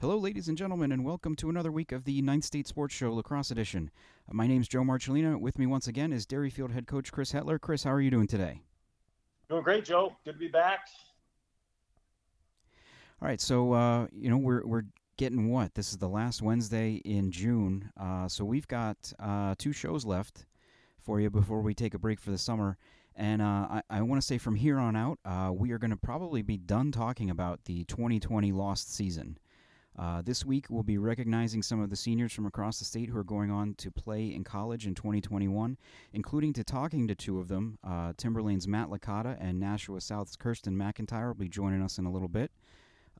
Hello, ladies and gentlemen, and welcome to another week of the Ninth State Sports Show Lacrosse Edition. My name's Joe Marcellina. With me once again is Derryfield head coach Chris Hetler. Chris, how are you doing today? Doing great, Joe. Good to be back. All right, so uh, you know we're we're getting what? This is the last Wednesday in June, uh, so we've got uh, two shows left for you before we take a break for the summer. And uh, I, I want to say from here on out, uh, we are going to probably be done talking about the 2020 lost season. Uh, this week, we'll be recognizing some of the seniors from across the state who are going on to play in college in 2021, including to talking to two of them. Uh, Timberlane's Matt Licata and Nashua South's Kirsten McIntyre will be joining us in a little bit.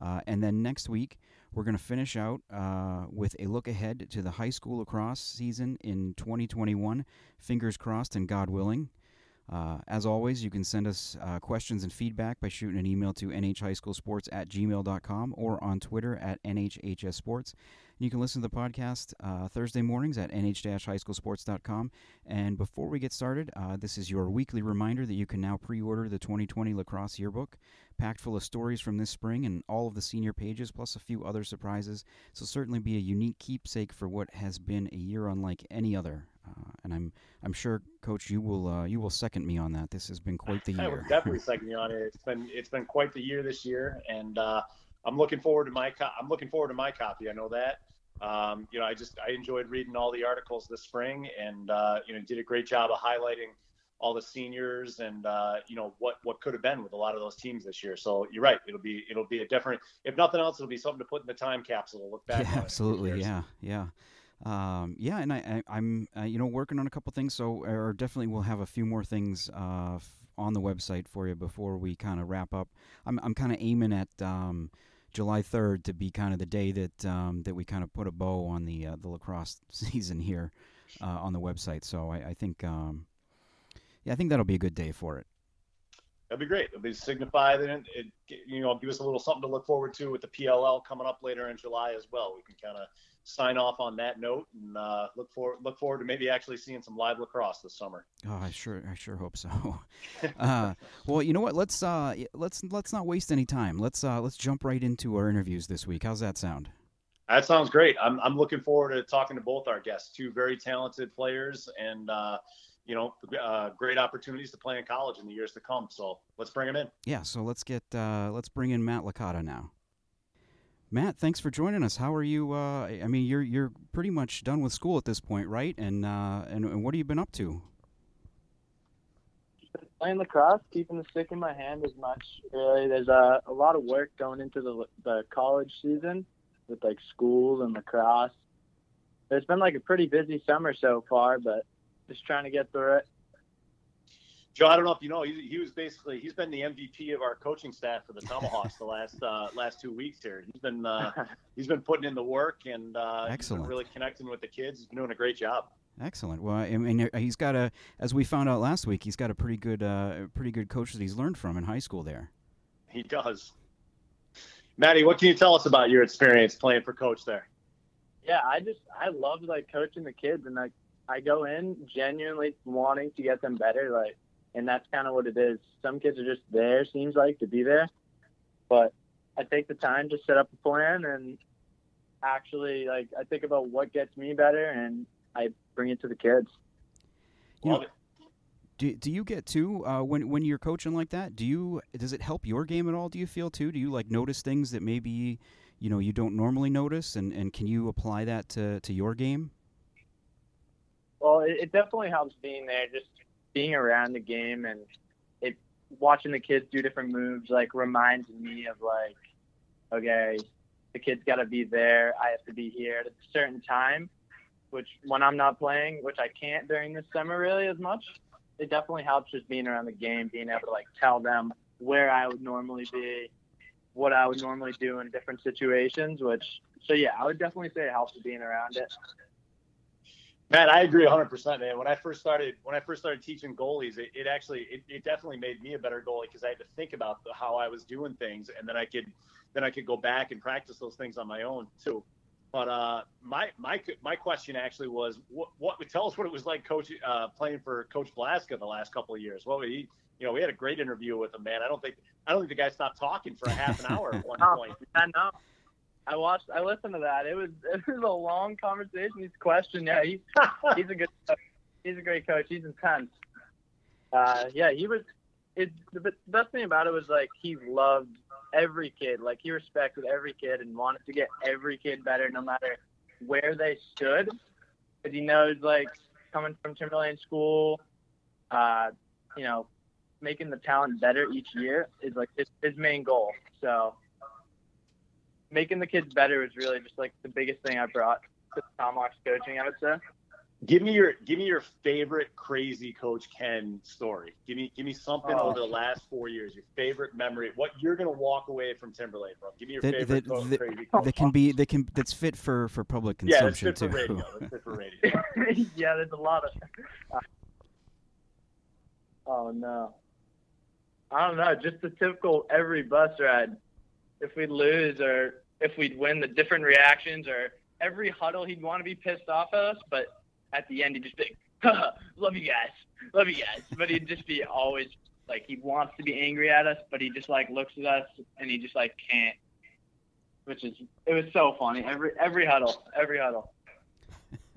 Uh, and then next week, we're going to finish out uh, with a look ahead to the high school lacrosse season in 2021. Fingers crossed and God willing. Uh, as always, you can send us uh, questions and feedback by shooting an email to nhhighschoolsports at gmail.com or on Twitter at nhhsports. You can listen to the podcast uh, Thursday mornings at nh-highschoolsports.com. And before we get started, uh, this is your weekly reminder that you can now pre-order the 2020 Lacrosse Yearbook, packed full of stories from this spring and all of the senior pages, plus a few other surprises. So certainly be a unique keepsake for what has been a year unlike any other. Uh, and I'm I'm sure, Coach, you will uh, you will second me on that. This has been quite the year. I would definitely second you on it. It's been it's been quite the year this year, and uh, I'm looking forward to my co- I'm looking forward to my copy. I know that. Um, you know, I just I enjoyed reading all the articles this spring, and uh, you know, did a great job of highlighting all the seniors and uh, you know what what could have been with a lot of those teams this year. So you're right. It'll be it'll be a different. If nothing else, it'll be something to put in the time capsule to look back. Yeah, absolutely. Yeah, yeah. Um, yeah, and I, I, am uh, you know working on a couple things, so or definitely we'll have a few more things uh, f- on the website for you before we kind of wrap up. I'm I'm kind of aiming at um, July 3rd to be kind of the day that um, that we kind of put a bow on the uh, the lacrosse season here uh, on the website. So I, I think um, yeah, I think that'll be a good day for it. That'd be great. It'll be signified and it, you know give us a little something to look forward to with the PLL coming up later in July as well. We can kind of sign off on that note and uh, look for look forward to maybe actually seeing some live lacrosse this summer. Oh, I sure I sure hope so. uh, well, you know what? Let's uh, let's let's not waste any time. Let's uh, let's jump right into our interviews this week. How's that sound? That sounds great. I'm I'm looking forward to talking to both our guests, two very talented players, and uh, you know, uh, great opportunities to play in college in the years to come. So let's bring them in. Yeah. So let's get uh, let's bring in Matt Licata now. Matt, thanks for joining us. How are you? Uh, I mean, you're you're pretty much done with school at this point, right? And uh, and, and what have you been up to? playing lacrosse, keeping the stick in my hand as much. Really, there's a, a lot of work going into the the college season with like schools and lacrosse. It's been like a pretty busy summer so far, but just trying to get it. Joe, I don't know if you know, he, he was basically he's been the MVP of our coaching staff for the Tomahawks the last uh, last two weeks here. He's been uh, he's been putting in the work and uh, excellent, really connecting with the kids. He's been doing a great job. Excellent. Well, I mean, he's got a, as we found out last week, he's got a pretty good, uh, pretty good coach that he's learned from in high school. There, he does. Maddie, what can you tell us about your experience playing for coach there? Yeah, I just I love like coaching the kids, and like I go in genuinely wanting to get them better. Like and that's kind of what it is. Some kids are just there, seems like, to be there, but I take the time to set up a plan and actually, like, I think about what gets me better and I bring it to the kids. You know, do, do you get too uh, when when you're coaching like that? Do you does it help your game at all? Do you feel too? Do you like notice things that maybe you know you don't normally notice, and, and can you apply that to, to your game? Well, it, it definitely helps being there. Just being around the game and it watching the kids do different moves like reminds me of like okay the kid's got to be there i have to be here at a certain time which when i'm not playing which i can't during this summer really as much it definitely helps just being around the game being able to like tell them where i would normally be what i would normally do in different situations which so yeah i would definitely say it helps being around it Matt, I agree 100%, man. When I first started, when I first started teaching goalies, it, it actually, it, it, definitely made me a better goalie because I had to think about the, how I was doing things, and then I could, then I could go back and practice those things on my own too. But uh, my my my question actually was, what, what tell us what it was like, coach, uh, playing for Coach Blaska the last couple of years. Well, he, you know, we had a great interview with him, man. I don't think I don't think the guy stopped talking for a half an hour at one point. I know. I watched. I listened to that. It was it was a long conversation. He's question. Yeah, he's he's a good. He's a great coach. He's intense. Uh, yeah, he was. It the best thing about it was like he loved every kid. Like he respected every kid and wanted to get every kid better, no matter where they stood. Because he knows like coming from Timberlane School, uh, you know, making the talent better each year is like his, his main goal. So making the kids better is really just like the biggest thing I brought to Tomahawks coaching. I would say. Give me your give me your favorite crazy Coach Ken story. Give me give me something oh. over the oh. last four years. Your favorite memory. What you're gonna walk away from Timberlane from. Give me your that, favorite that, that, crazy. That can be that can that's fit for for public consumption yeah, that's fit too. For radio. That's fit for radio. yeah, there's a lot of. Oh no. I don't know. Just the typical every bus ride. If we lose or if we'd win, the different reactions or every huddle he'd want to be pissed off at us, but at the end he'd just be, like, "Love you guys, love you guys," but he'd just be always like he wants to be angry at us, but he just like looks at us and he just like can't. Which is it was so funny every every huddle, every huddle.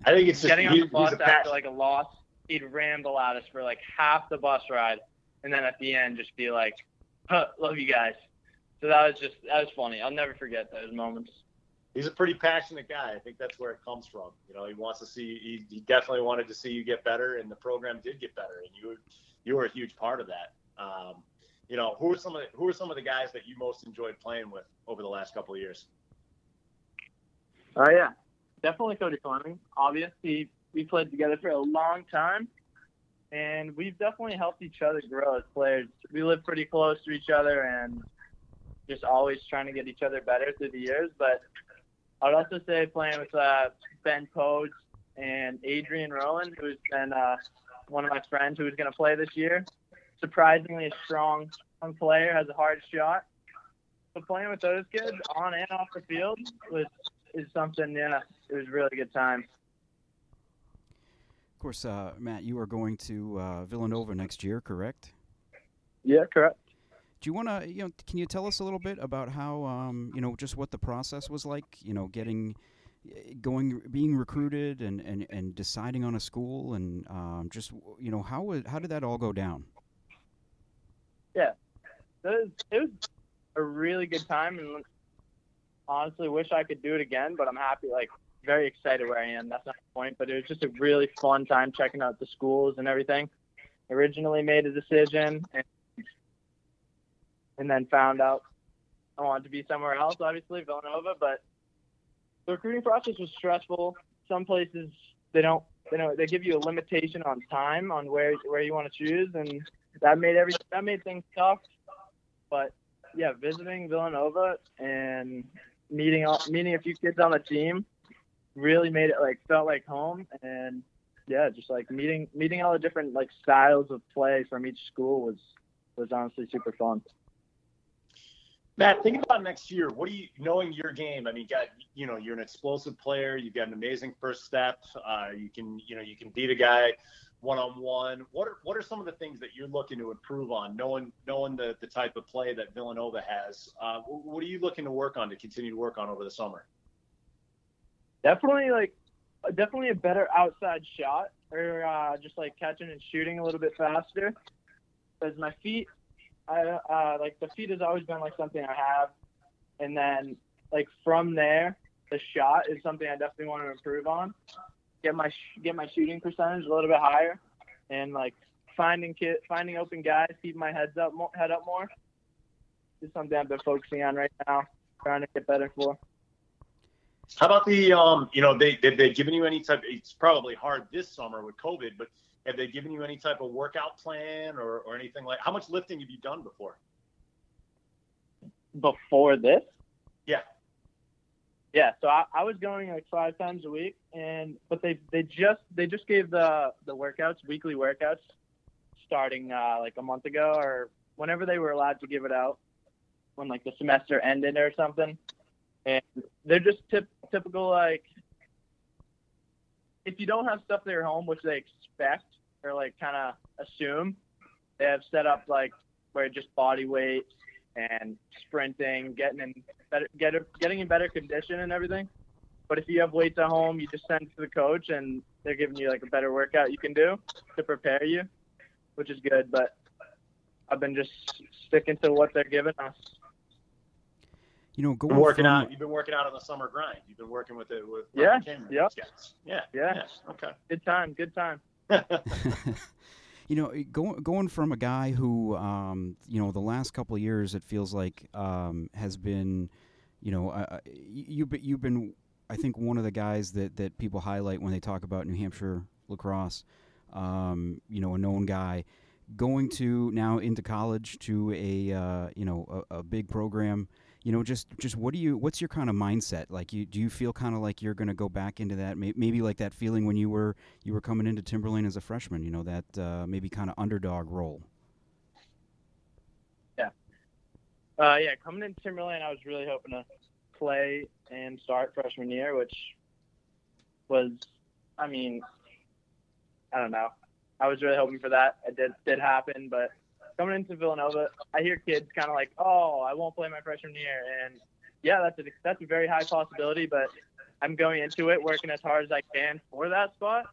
I think it's just getting on the bus after like a loss. He'd ramble at us for like half the bus ride, and then at the end just be like, huh, "Love you guys." So that was just that was funny. I'll never forget those moments he's a pretty passionate guy. I think that's where it comes from. You know, he wants to see. He, he, definitely wanted to see you get better, and the program did get better, and you you were a huge part of that. Um, you know, who are some of the, who are some of the guys that you most enjoyed playing with over the last couple of years? Oh uh, yeah, definitely Cody Fleming. Obviously, we played together for a long time, and we've definitely helped each other grow as players. We live pretty close to each other, and just always trying to get each other better through the years. But I would also say playing with uh, Ben Podes and Adrian Rowan, who's been uh, one of my friends who's going to play this year. Surprisingly, a strong, strong player, has a hard shot. But playing with those kids on and off the field was is something. Yeah, it was really good time. Of course, uh, Matt, you are going to uh, Villanova next year, correct? Yeah, correct. Do you want to, you know, can you tell us a little bit about how, um, you know, just what the process was like, you know, getting, eh, going, being recruited and, and, and deciding on a school and um, just, you know, how, how did that all go down? Yeah, it was, it was a really good time and honestly wish I could do it again, but I'm happy, like, very excited where I am. That's not the point, but it was just a really fun time checking out the schools and everything. Originally made a decision and and then found out I wanted to be somewhere else, obviously Villanova. But the recruiting process was stressful. Some places they don't, you know, they give you a limitation on time on where where you want to choose, and that made every that made things tough. But yeah, visiting Villanova and meeting meeting a few kids on the team really made it like felt like home and yeah just like meeting meeting all the different like styles of play from each school was was honestly super fun Matt, think about next year. What do you knowing your game? I mean, you got you know you're an explosive player. You've got an amazing first step. Uh, you can you know you can beat a guy one on one. What are what are some of the things that you're looking to improve on? Knowing knowing the the type of play that Villanova has, uh, what are you looking to work on to continue to work on over the summer? Definitely like definitely a better outside shot or uh, just like catching and shooting a little bit faster. Because my feet I uh, like the feet has always been like something I have, and then like from there, the shot is something I definitely want to improve on. Get my get my shooting percentage a little bit higher, and like finding kid finding open guys, keep my heads up more, head up more. Is something I've been focusing on right now, trying to get better for. How about the um, you know, they did they given you any type? It's probably hard this summer with COVID, but have they given you any type of workout plan or, or anything like? How much lifting have you done before? Before this? Yeah. Yeah, so I, I was going like five times a week, and but they they just they just gave the the workouts weekly workouts starting uh, like a month ago or whenever they were allowed to give it out when like the semester ended or something, and they're just tip, typical like if you don't have stuff at your home, which they expect, or like kind of assume they have set up like where just body weight and sprinting, getting in better, get, getting in better condition and everything. But if you have weights at home, you just send it to the coach, and they're giving you like a better workout you can do to prepare you, which is good. But I've been just sticking to what they're giving us. You know, going working from, out. You've been working out on the summer grind. You've been working with it with Yeah, Ryan Cameron, yep. these guys. Yeah. Yeah. yeah, Okay. Good time, good time. you know, going going from a guy who, um, you know, the last couple of years, it feels like um, has been, you know, uh, uh, you- you've been, I think, one of the guys that that people highlight when they talk about New Hampshire lacrosse. Um, you know, a known guy going to now into college to a uh, you know a, a big program. You know, just just what do you what's your kind of mindset? Like, you do you feel kind of like you're going to go back into that? May, maybe like that feeling when you were you were coming into Timberlane as a freshman. You know, that uh, maybe kind of underdog role. Yeah. Uh, yeah, coming into Timberlane, I was really hoping to play and start freshman year, which was, I mean, I don't know. I was really hoping for that. It did did happen, but coming into Villanova, I hear kids kind of like, "Oh, I won't play my freshman year," and yeah, that's a that's a very high possibility. But I'm going into it working as hard as I can for that spot,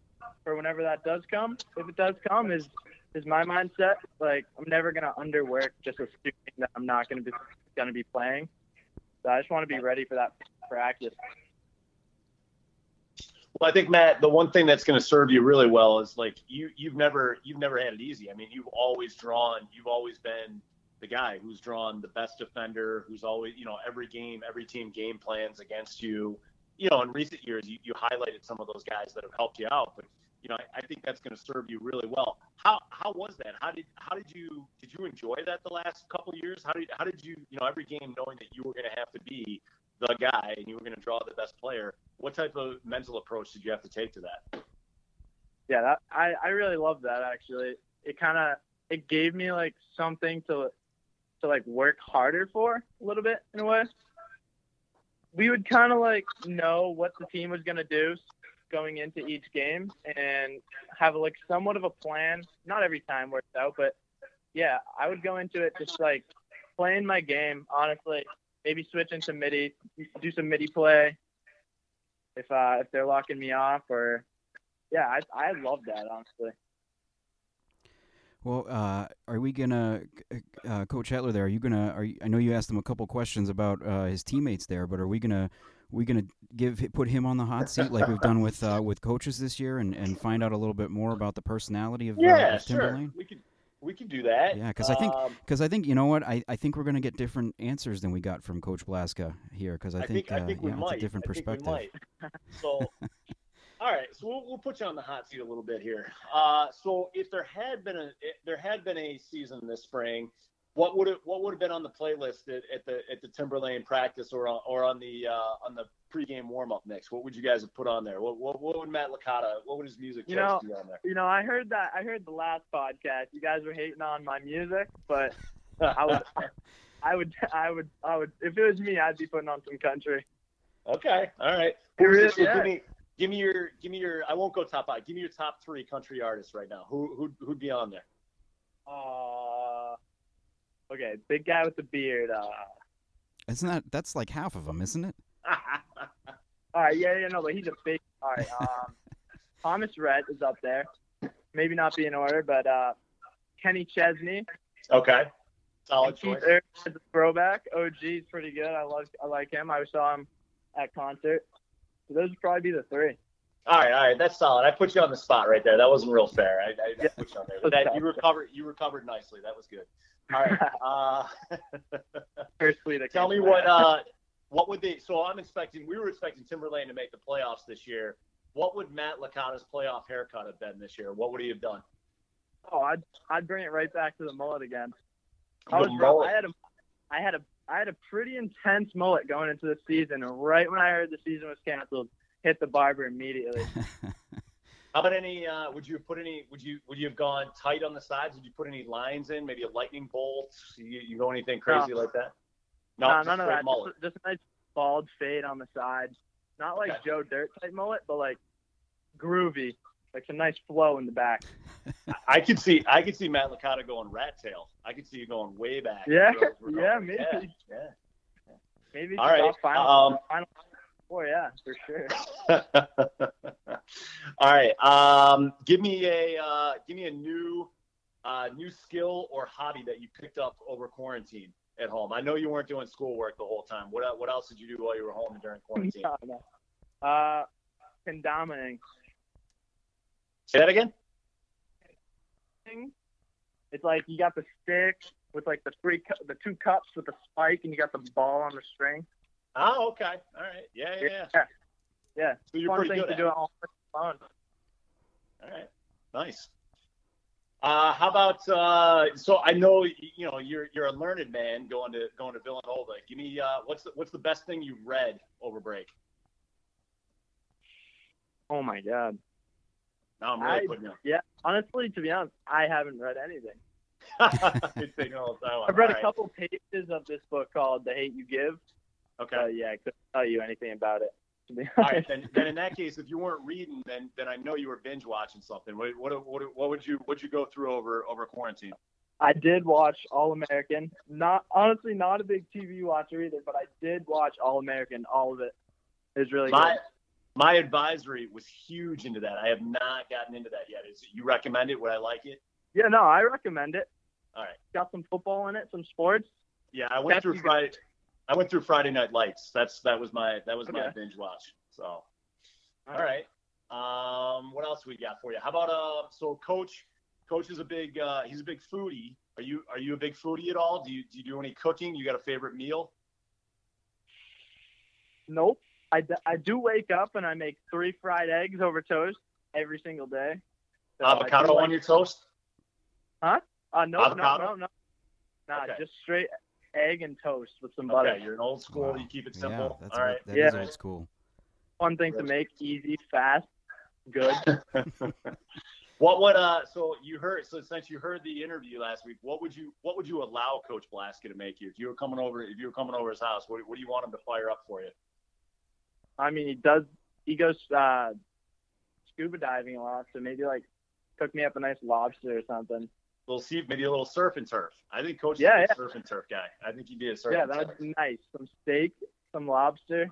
for whenever that does come. If it does come, is is my mindset. Like I'm never gonna underwork just assuming that I'm not gonna be gonna be playing. So I just want to be ready for that practice. Well, I think Matt, the one thing that's going to serve you really well is like you you've never you've never had it easy. I mean, you've always drawn, you've always been the guy who's drawn the best defender, who's always you know every game, every team game plans against you. You know, in recent years, you, you highlighted some of those guys that have helped you out, but you know, I, I think that's going to serve you really well. How how was that? How did how did you did you enjoy that the last couple years? How did how did you you know every game knowing that you were going to have to be the guy and you were going to draw the best player? What type of mental approach did you have to take to that? Yeah, that, I I really love that actually. It kind of it gave me like something to to like work harder for a little bit in a way. We would kind of like know what the team was gonna do going into each game and have like somewhat of a plan. Not every time worked out, but yeah, I would go into it just like playing my game. Honestly, maybe switch into midi, do some midi play if uh, if they're locking me off or yeah, I I love that honestly. Well, uh, are we gonna, uh, Coach Hetler? There, are you gonna? Are you, I know you asked him a couple questions about uh, his teammates there, but are we gonna, we gonna give put him on the hot seat like we've done with uh, with coaches this year, and, and find out a little bit more about the personality of, uh, Yeah, of sure. We could we can do that. Yeah, 'cause I think- Um, Because I think you know what, I, I think we're gonna get different answers than we got from Coach Blaska here. Because I, I think uh, I think we yeah, it's a different think perspective. So, all right. So we'll, we'll put you on the hot seat a little bit here. Uh, so if there had been a if there had been a season this spring, what would it what would have been on the playlist at, at the at the Timberlane practice or on, or on the uh, on the pregame warm up mix? What would you guys have put on there? What what, what would Matt Licata? What would his music You know, be on there? You know, I heard that I heard the last podcast. You guys were hating on my music, but I would I would I would I would if it was me, I'd be putting on some country. okay. All right. It really- so yeah. give me give me your give me your. I won't go top five. Give me your top three country artists right now. Who who who'd be on there? Uh, okay, big guy with the beard. Uh, Isn't that that's like half of them, isn't it? all right, yeah, yeah, no, but he's a big. All right, um, Thomas Rhett is up there. Maybe not be in order, but uh, Kenny Chesney. okay. Solid choice. Urban throwback. OG is pretty good. I love I like him. I saw him at concert. So those would probably be the three. All right, all right, that's solid. I put you on the spot right there. That wasn't real fair. I, I, I put you on there. But that, you recovered. You recovered nicely. That was good. All right. Uh, First tweet. tell me what. Uh, what would they? So I'm expecting. We were expecting Timberlane to make the playoffs this year. What would Matt Licata's playoff haircut have been this year? What would he have done? Oh, I'd I'd bring it right back to the mullet again. I was rough. mullet. I had a I had a I had a pretty intense mullet going into the season, and right when I heard the season was canceled, hit the barber immediately. How about any? Uh, would you have put any? Would you would you have gone tight on the sides? Would you put any lines in? Maybe a lightning bolt? You, you go anything crazy like that? No, no, none of that. Mullet. Just, just a nice bald fade on the side. Not like Okay. Joe Dirt type mullet, but like groovy. like some nice flow in the back. I could see I could see Matt Licata going rat tail. I could see you going way back. Yeah, yeah, maybe. Yeah, Maybe All right, final, um, final four, yeah, for sure. All right. Um, give me a uh, give me a new uh, new skill or hobby that you picked up over quarantine at home. I know you weren't doing schoolwork the whole time. What what else did you do while you were home during quarantine? No, no. Uh, condominating. Say that again. It's like you got the stick with like the three, cu- the two cups with the spike, and you got the ball on the string. Oh, okay. All right. Yeah, yeah, yeah. Yeah, yeah. So you're Fun pretty good to at do it. Fun. All right, nice. Uh, how about uh, so I know you know you're you're a learned man going to going to Villanova. Give me uh, what's the, what's the best thing you've read over break? Oh my god. Now I'm really I- putting you. Yeah. Honestly, to be honest, I haven't read anything. You're taking all the time. I've read All a couple pages of this book called "The Hate You Give." Okay. But yeah, I couldn't tell you anything about it. All right. Then, then in that case, if you weren't reading, then then I know you were binge watching something. What what what, what would you what you go through over over quarantine? I did watch All American. Not honestly, not a big TV watcher either, but I did watch All American. All of it. It really My good. my advisory was huge into that. I have not gotten into that yet. Is it, you recommend it? Would I like it? Yeah, no, I recommend it. All right. Got some football in it, some sports. Yeah, I went That's through good. I went through Friday Night Lights. That's that was my that was my binge watch. So, all right. Um, what else we got for you? How about uh? So, coach, coach is a big uh, he's a big foodie. Are you are you a big foodie at all? Do you do you do any cooking? You got a favorite meal? Nope. I, d- I do wake up and I make three fried eggs over toast every single day. So Avocado like- on your toast? Huh? Uh, no, no, avocado? no, no. Nah, Okay. just straight egg and toast with some butter. Okay, you're an old school. Wow. You keep it Yeah, simple. that's all right. that is Yeah. old school. Fun thing to make, easy, fast, good. What would uh? So you heard. So since you heard the interview last week, what would you what would you allow Coach Blaska to make you if you were coming over if you were coming over his house? What, what do you want him to fire up for you? I mean, he does. He goes uh, scuba diving a lot, so maybe like cook me up a nice lobster or something. Little see maybe a little surf and turf. I think Coach Yeah, is a yeah. surf and turf guy. I think he'd be a surf. yeah, that'd be nice. Some steak, some lobster.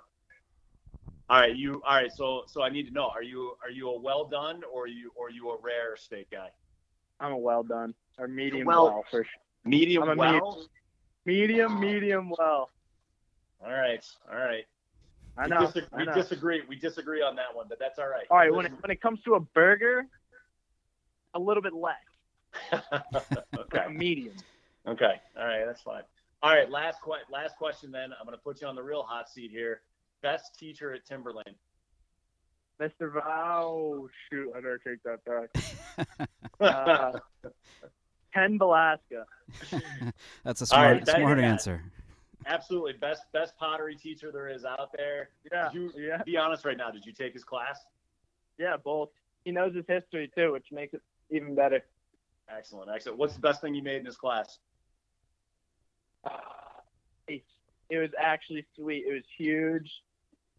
All right, you all right. So so I need to know: are you are you a well done or are you or are you a rare steak guy? I'm a well done or medium Well- well, for sure. Medium I'm well. Medium, medium well. All right, all right. I we, know. disag- I we disagree. We disagree on that one, but that's all right. All right, when it, when it comes to a burger, a little bit less. okay. Like a medium. Okay. All right. That's fine. All right. Last que- last question. Then I'm going to put you on the real hot seat here. Best teacher at Timberlane. Mr. Oh shoot, I better take that back. Uh, Ken Blaska. That's a smart right, that- smart yeah. answer. Absolutely best best pottery teacher there is out there. Yeah, Did you yeah, be honest right now? Did you take his class? yeah, both. He knows his history too, which makes it even better. Excellent. Excellent. What's the best thing you made in this class? Uh, it, it was actually sweet. It was huge,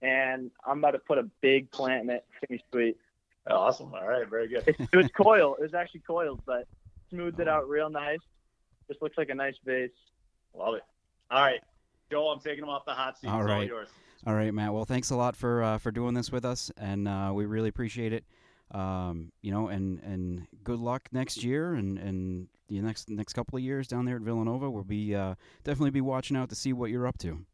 and I'm about to put a big plant in it. It's gonna be sweet. Awesome. All right. Very good. It, it was coil. It was actually coiled, but smoothed it out real nice. Just looks like a nice vase. Love it. All right. Joel, I'm taking him off the hot seat. All it's all right. yours. All right, Matt. Well, thanks a lot for uh, for doing this with us, and uh, we really appreciate it. Um, you know, and and good luck next year, and and the next next couple of years down there at Villanova. We'll be uh, definitely be watching out to see what you're up to.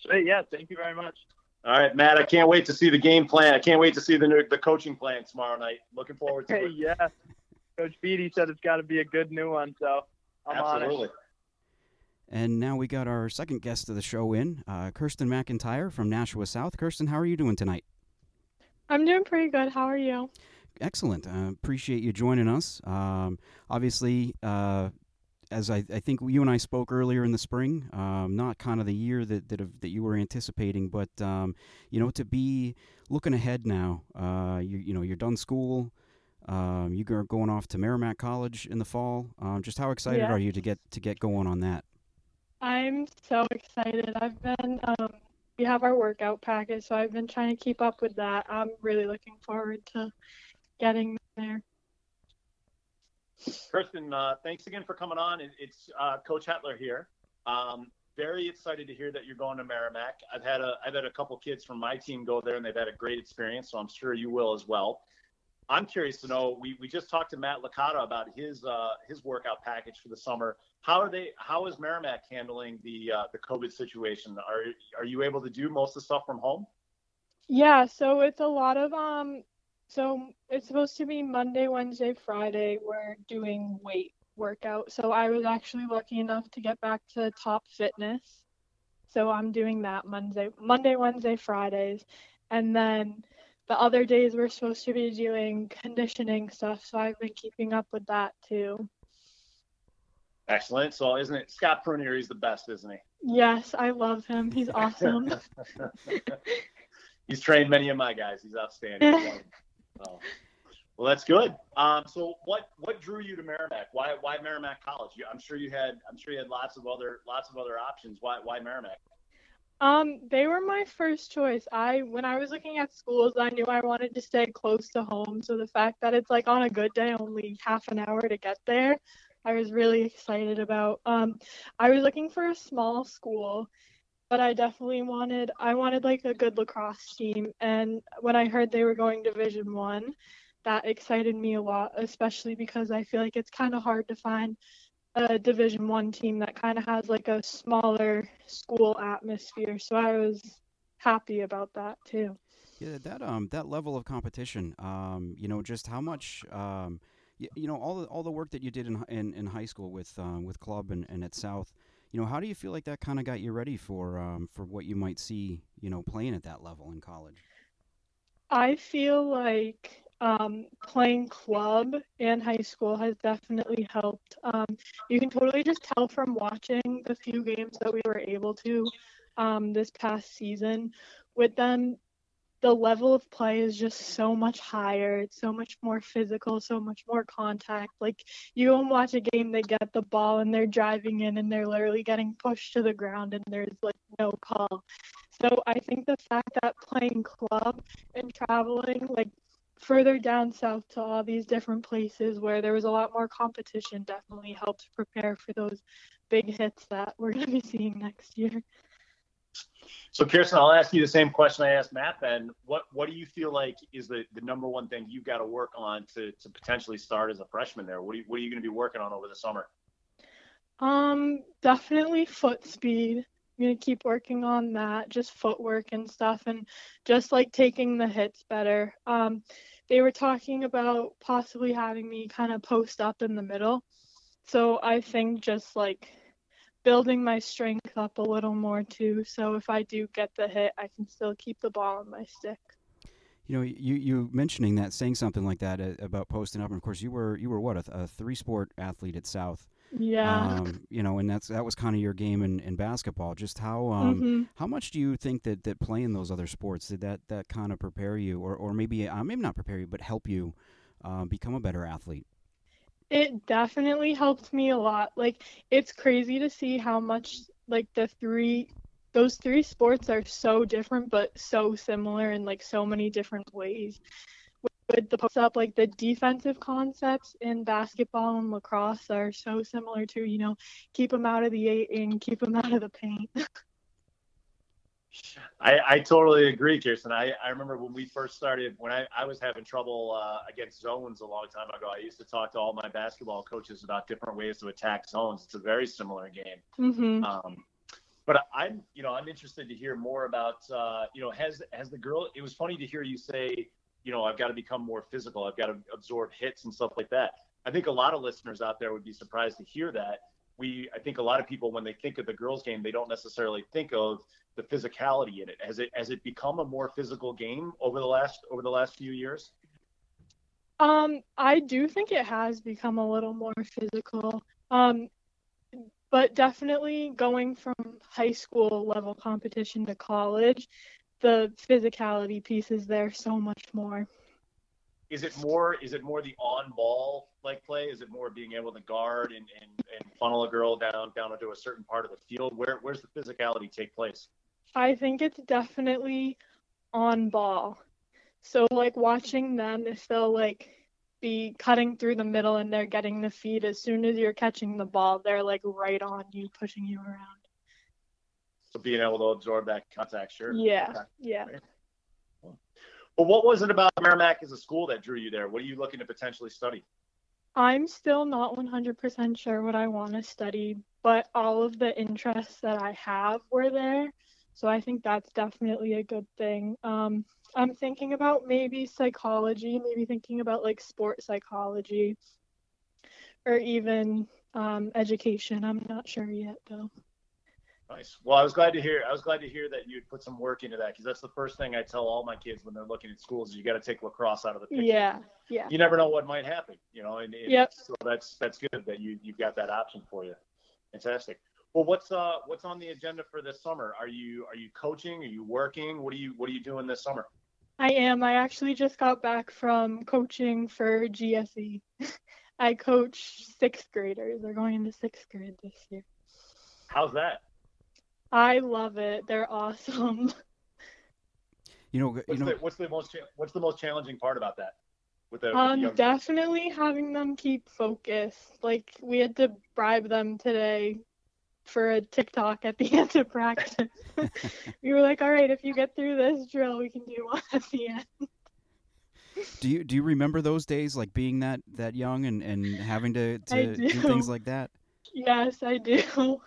Sweet. Yeah. Thank you very much. All right, Matt. I can't wait to see the game plan. I can't wait to see the new, the coaching plan tomorrow night. Looking forward to Hey, it. yeah. Coach Beatty said it's got to be a good new one, so I'm on Absolutely. it. And now we got our second guest of the show in, uh, Kirsten McIntyre from Nashua South. Kirsten, how are you doing tonight? I'm doing pretty good. How are you? Excellent. Uh, appreciate you joining us. Um, obviously, uh, as I, I think you and I spoke earlier in the spring, um, not kind of the year that that, that you were anticipating, but um, you know, to be looking ahead now. Uh, you you know, you're done school. Um, you're going off to Merrimack College in the fall. Um, just how excited Yeah. are you to get to get going on that? I'm so excited. I've been um, we have our workout package, so I've been trying to keep up with that. I'm really looking forward to getting there. Kirsten, uh, thanks again for coming on. It's uh, Coach Hetler here. Um, very excited to hear that you're going to Merrimack. I've had a I've had a couple kids from my team go there, and they've had a great experience. So I'm sure you will as well. I'm curious to know. We, we just talked to Matt Licata about his uh, his workout package for the summer. How are they? How is Merrimack handling the uh, the COVID situation? Are are you able to do most of the stuff from home? Yeah, so it's a lot of um. So it's supposed to be Monday, Wednesday, Friday. We're doing weight workout. So I was actually lucky enough to get back to Top Fitness. So I'm doing that Monday, Monday, Wednesday, Fridays, and then the other days we're supposed to be doing conditioning stuff. So I've been keeping up with that too. Excellent. So isn't it Scott Prunier? He's the best, isn't he? Yes, I love him. He's awesome. He's trained many of my guys. He's outstanding. oh. Well, that's good. Um, so what what drew you to Merrimack? Why why Merrimack College? I'm sure you had I'm sure you had lots of other lots of other options. Why why Merrimack? Um, they were my first choice. I when I was looking at schools, I knew I wanted to stay close to home. So the fact that it's like on a good day only half an hour to get there, I was really excited about. Um, I was looking for a small school, but I definitely wanted I wanted like a good lacrosse team. And when I heard they were going Division One, that excited me a lot, especially because I feel like it's kind of hard to find a division one team that kind of has like a smaller school atmosphere so i was happy about that too. Yeah that um that level of competition um you know just how much um you, you know all the all the work that you did in in, in high school with um, with club and, and at south you know how do you feel like that kind of got you ready for um for what you might see you know playing at that level in college? I feel like um, playing club in high school has definitely helped. Um, you can totally just tell from watching the few games that we were able to um, this past season with them. The level of play is just so much higher. It's so much more physical, so much more contact. Like you go and watch a game, they get the ball and they're driving in and they're literally getting pushed to the ground and there's like no call. So I think the fact that playing club and traveling, like further down south to all these different places where there was a lot more competition definitely helped prepare for those big hits that we're going to be seeing next year. So, Kirsten, I'll ask you the same question I asked Matt. Then, what what do you feel like is the, the number one thing you've got to work on to, to potentially start as a freshman there? What are you, what are you going to be working on over the summer? Um, definitely foot speed. I'm gonna keep working on that, just footwork and stuff, and just like taking the hits better. Um, they were talking about possibly having me kind of post up in the middle, so I think just like building my strength up a little more too. So if I do get the hit, I can still keep the ball on my stick. You know, you you mentioning that, saying something like that uh, about posting up, and of course you were you were what a, a three sport athlete at South. Yeah. Um, you know, and that's that was kind of your game in, in basketball. Just how um, mm-hmm. how much do you think that, that playing those other sports did that that kind of prepare you, or or maybe uh, maybe not prepare you, but help you uh, become a better athlete? It definitely helped me a lot. Like it's crazy to see how much like the three those three sports are so different but so similar in like so many different ways with the post up, like the defensive concepts in basketball and lacrosse are so similar to, you know, keep them out of the eight and keep them out of the paint. I, I totally agree, Kirsten. I, I remember when we first started, when I, I was having trouble uh, against zones a long time ago, I used to talk to all my basketball coaches about different ways to attack zones. It's a very similar game. Mm-hmm. Um, but I'm, you know, I'm interested to hear more about, uh, you know, has has the girl? It was funny to hear you say you know, I've got to become more physical. I've got to absorb hits and stuff like that. I think a lot of listeners out there would be surprised to hear that. We, I think a lot of people, when they think of the girls' game, they don't necessarily think of the physicality in it. Has it has it become a more physical game over the last over the last few years? Um, I do think it has become a little more physical. Um, but definitely going from high school level competition to college, the physicality piece is there so much more. Is it more? Is it more the on ball like play? Is it more being able to guard and, and, and funnel a girl down down into a certain part of the field? Where where's the physicality take place? I think it's definitely on ball. So like watching them, if they'll like be cutting through the middle and they're getting the feed as soon as you're catching the ball, they're like right on you, pushing you around. So being able to absorb that contact, sure. Yeah, Okay. yeah. Well, what was it about Merrimack as a school that drew you there? What are you looking to potentially study? I'm still not 100% sure what I want to study, but all of the interests that I have were there. So I think that's definitely a good thing. Um, I'm thinking about maybe psychology, maybe thinking about like sport psychology or even um, education. I'm not sure yet though. Nice. Well, I was glad to hear. I was glad to hear that you'd put some work into that because that's the first thing I tell all my kids when they're looking at schools. Is you got to take lacrosse out of the picture. Yeah, yeah. You never know what might happen, you know. And, and Yep. so that's that's good that you you've got that option for you. Fantastic. Well, what's uh what's on the agenda for this summer? Are you are you coaching? Are you working? What are you what are you doing this summer? I am. I actually just got back from coaching for GSE. I coach sixth graders. They're going into sixth grade this year. How's that? I love it. They're awesome. You know, you What's know, the what's the most cha- what's the most challenging part about that? With the, with the Um, young- definitely having them keep focused. Like we had to bribe them today for a TikTok at the end of practice. we were like, all right, if you get through this drill, we can do one at the end. do you do you remember those days, like being that that young and and having to to do do. things like that? Yes, I do.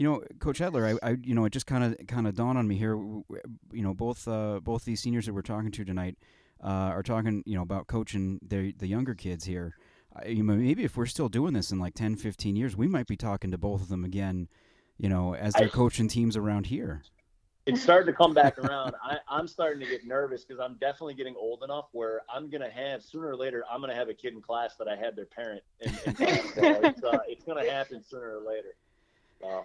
You know, Coach Hetler, I, I you know, it just kind of kind of dawned on me here. You know, both uh, both these seniors that we're talking to tonight uh, are talking, you know, about coaching the the younger kids here. I, you know, maybe if we're still doing this in like 10, 15 years, we might be talking to both of them again. You know, as they're I- coaching teams around here. it's starting to come back around. I, I'm starting to get nervous because I'm definitely getting old enough where I'm gonna have sooner or later I'm gonna have a kid in class that I had their parent in, in class. So it's, uh, it's gonna happen sooner or later. Uh,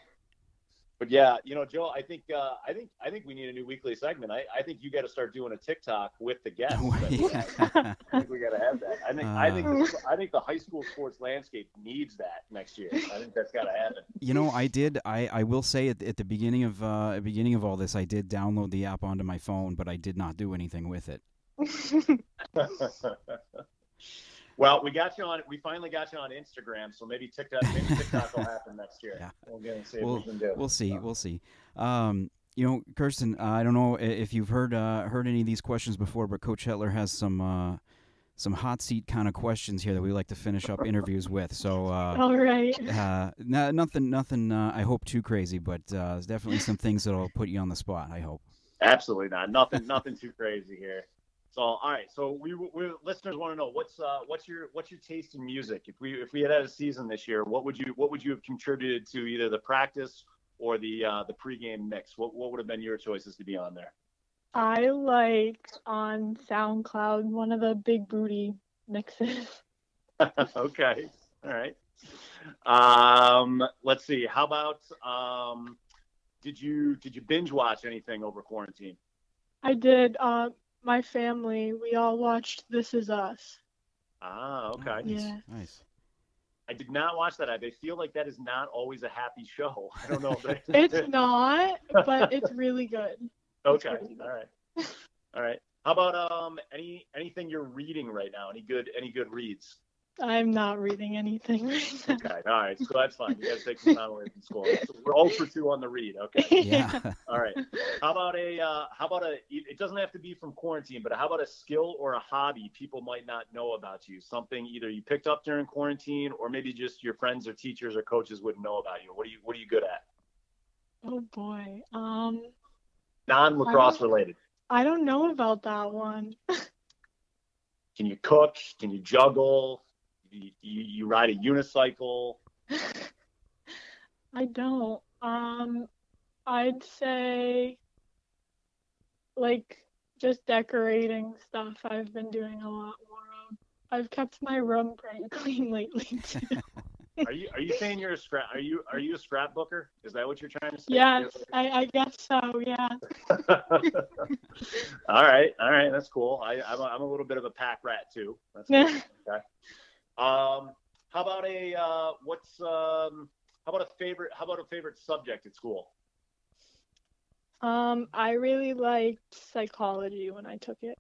but yeah, you know, Joe, I think uh, I think I think we need a new weekly segment. I, I think you got to start doing a TikTok with the guests. that we have. Yeah. I think we got to have that. I think I think Uh. I think the high school sports landscape needs that next year. I think that's got to happen. You know, I did. I, I will say at, at the beginning of uh, beginning of all this, I did download the app onto my phone, but I did not do anything with it. well, we got you on. We finally got you on Instagram, so maybe TikTok, maybe TikTok will happen next year. Yeah. We'll get and see We'll- what we can do. We'll see. We'll see. Um, you know, Kirsten, uh, I don't know if you've heard uh, heard any of these questions before, but Coach Hetler has some uh, some hot seat kind of questions here that we like to finish up interviews with. So. Uh, all right. uh, no, nothing, nothing. Uh, I hope too crazy, but uh, there's definitely some things that'll put you on the spot. I hope. Absolutely not. Nothing. Nothing too crazy here. So, all right. So, we, we listeners want to know what's uh, what's your what's your taste in music? If we if we had had a season this year, what would you what would you have contributed to either the practice or the uh, the pregame mix? What what would have been your choices to be on there? I like on SoundCloud one of the big booty mixes. okay. All right. Um, let's see. How about um, did you did you binge watch anything over quarantine? I did. Uh, my family, we all watched This Is Us. Ah, okay. Nice. Yeah. Nice. I did not watch that. I feel like that is not always a happy show. I don't know. But It's not, but it's really good. okay. it's pretty good. All right. All right. How about um any anything you're reading right now? Any good any good reads? I'm not reading anything right now. Okay. All right. So that's fine. You got to take some time away from school. So we're all for two on the read. Okay. Yeah. All right. How about a uh, how about a it doesn't have to be from quarantine, but how about a skill or a hobby people might not know about you? Something either you picked up during quarantine or maybe just your friends or teachers or coaches wouldn't know about you. What are you what are you good at? Oh boy. Um, Non lacrosse related. I don't know about that one. Can you cook? Can you juggle? You, you, ride a unicycle? I don't. Um, I'd say like just decorating stuff. I've been doing a lot more of. I've kept my room pretty clean lately too. Are you are you saying you're a scrap? Are you are you a scrapbooker? Is that what you're trying to say? yes, I, I guess so. Yeah. all right, all right, that's cool. I, I'm, a, I'm a little bit of a pack rat too. That's cool. okay. Um, how about a uh, what's um, how about a favorite? How about a favorite subject at school? Um, I really liked psychology when I took it.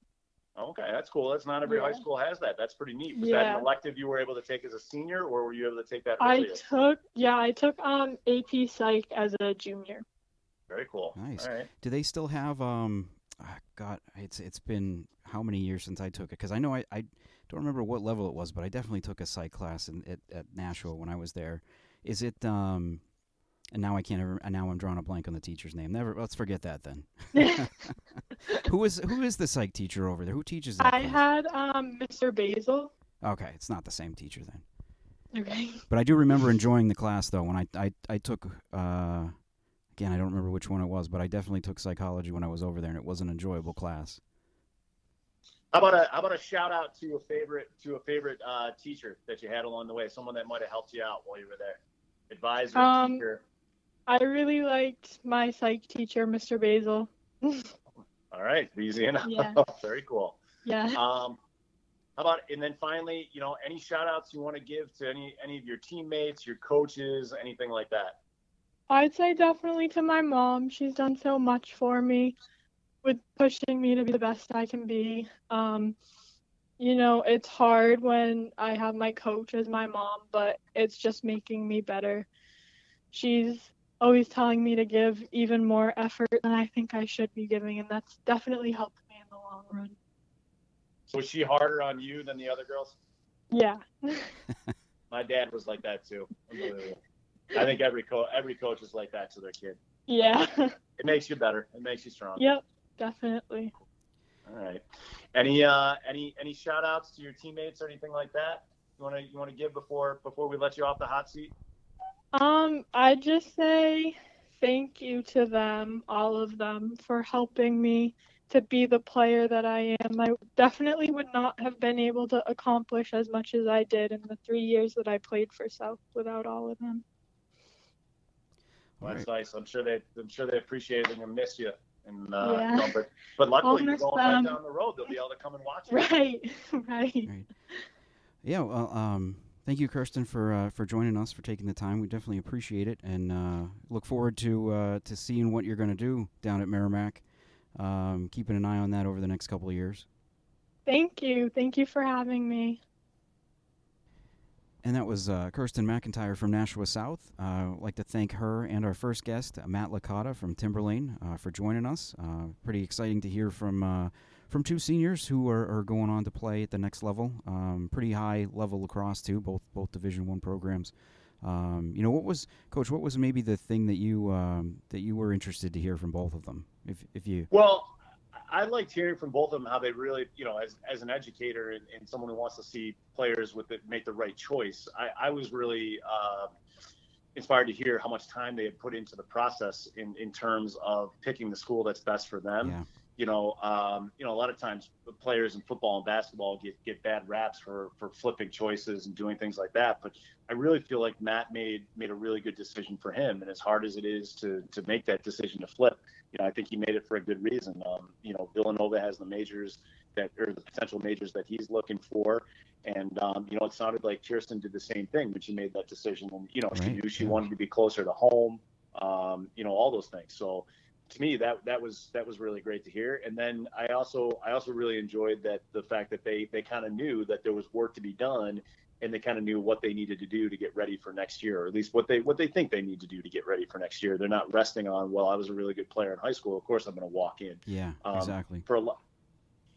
Okay, that's cool. That's not every high school has that. That's pretty neat. Was that an elective you were able to take as a senior, or were you able to take that I took yeah, I took um AP Psych as a junior. Very cool. Nice. All right. Do they still have um? ah, God, it's it's been how many years since I took it? Because I know I, I don't remember what level it was, but I definitely took a psych class in, at at Nashua when I was there. Is it um? And now I can't ever. And now I'm drawing a blank on the teacher's name. Never. Let's forget that then. who is who is the psych teacher over there? Who teaches that? I class? had um Mr. Basil. Okay, it's not the same teacher then. Okay. But I do remember enjoying the class though. When I I, I took uh, again I don't remember which one it was, but I definitely took psychology when I was over there, and it was an enjoyable class. How about a how about a shout out to a favorite to a favorite uh, teacher that you had along the way? Someone that might have helped you out while you were there. Advisor, Um, teacher. I really liked my psych teacher, Mr. Basil. All right, easy enough. Yeah. Very cool. Yeah. Um, how about and then finally, you know, any shout outs you want to give to any any of your teammates, your coaches, anything like that? I'd say definitely to my mom. She's done so much for me with pushing me to be the best I can be. Um, you know, it's hard when I have my coach as my mom, but it's just making me better. She's always telling me to give even more effort than I think I should be giving, and that's definitely helped me in the long run. So was she harder on you than the other girls? Yeah. My dad was like that too. I think every co- every coach is like that to their kid. yeah. It makes you better. It makes you strong. yep, definitely. All right. Any uh any any shout outs to your teammates or anything like that? You wanna you wanna give before before we let you off the hot seat? Um, I'd just say thank you to them, all of them, for helping me to be the player that I am. I definitely would not have been able to accomplish as much as I did in the three years that I played for South without all of them. Well, that's Right. nice. I'm sure they I'm sure they appreciate it and miss you. And uh, Yeah. you know, but but luckily you're miss going back them. down the road. They'll be able to come and watch you. Right, right. Right. Yeah. Well, um, thank you, Kirsten, for uh, for joining us, for taking the time. We definitely appreciate it, and uh, look forward to uh, to seeing what you're going to do down at Merrimack. Um, keeping an eye on that over the next couple of years. Thank you. Thank you for having me. And that was uh, Kirsten McIntyre from Nashua South. Uh, I'd like to thank her and our first guest, uh, Matt Licata from Timberlane, uh, for joining us. Uh, pretty exciting to hear from uh, from two seniors who are, are going on to play at the next level. Um, pretty high level lacrosse too, both both Division One programs. Um, you know, what was Coach? What was maybe the thing that you um, that you were interested to hear from both of them? If if you Well, I liked hearing from both of them how they really, you know, as, as an educator and, and someone who wants to see players with it make the right choice, I, I was really uh, inspired to hear how much time they had put into the process in, in terms of picking the school that's best for them. yeah You know, um, you know, a lot of times players in football and basketball get, get bad raps for, for flipping choices and doing things like that. But I really feel like Matt made made a really good decision for him. And as hard as it is to to make that decision to flip, you know, I think he made it for a good reason. Um, you know, Villanova has the majors that or the potential majors that he's looking for. And um, you know, it sounded like Kirsten did the same thing when she made that decision. And you know, she knew she wanted to be closer to home. Um, you know, all those things. So to me, that that was that was really great to hear. And then I also I also really enjoyed that the fact that they they kind of knew that there was work to be done. And they kind of knew what they needed to do to get ready for next year, or at least what they what they think they need to do to get ready for next year. They're not resting on, well, I was a really good player in high school. Of course, I'm going to walk in yeah Um, exactly for a lot.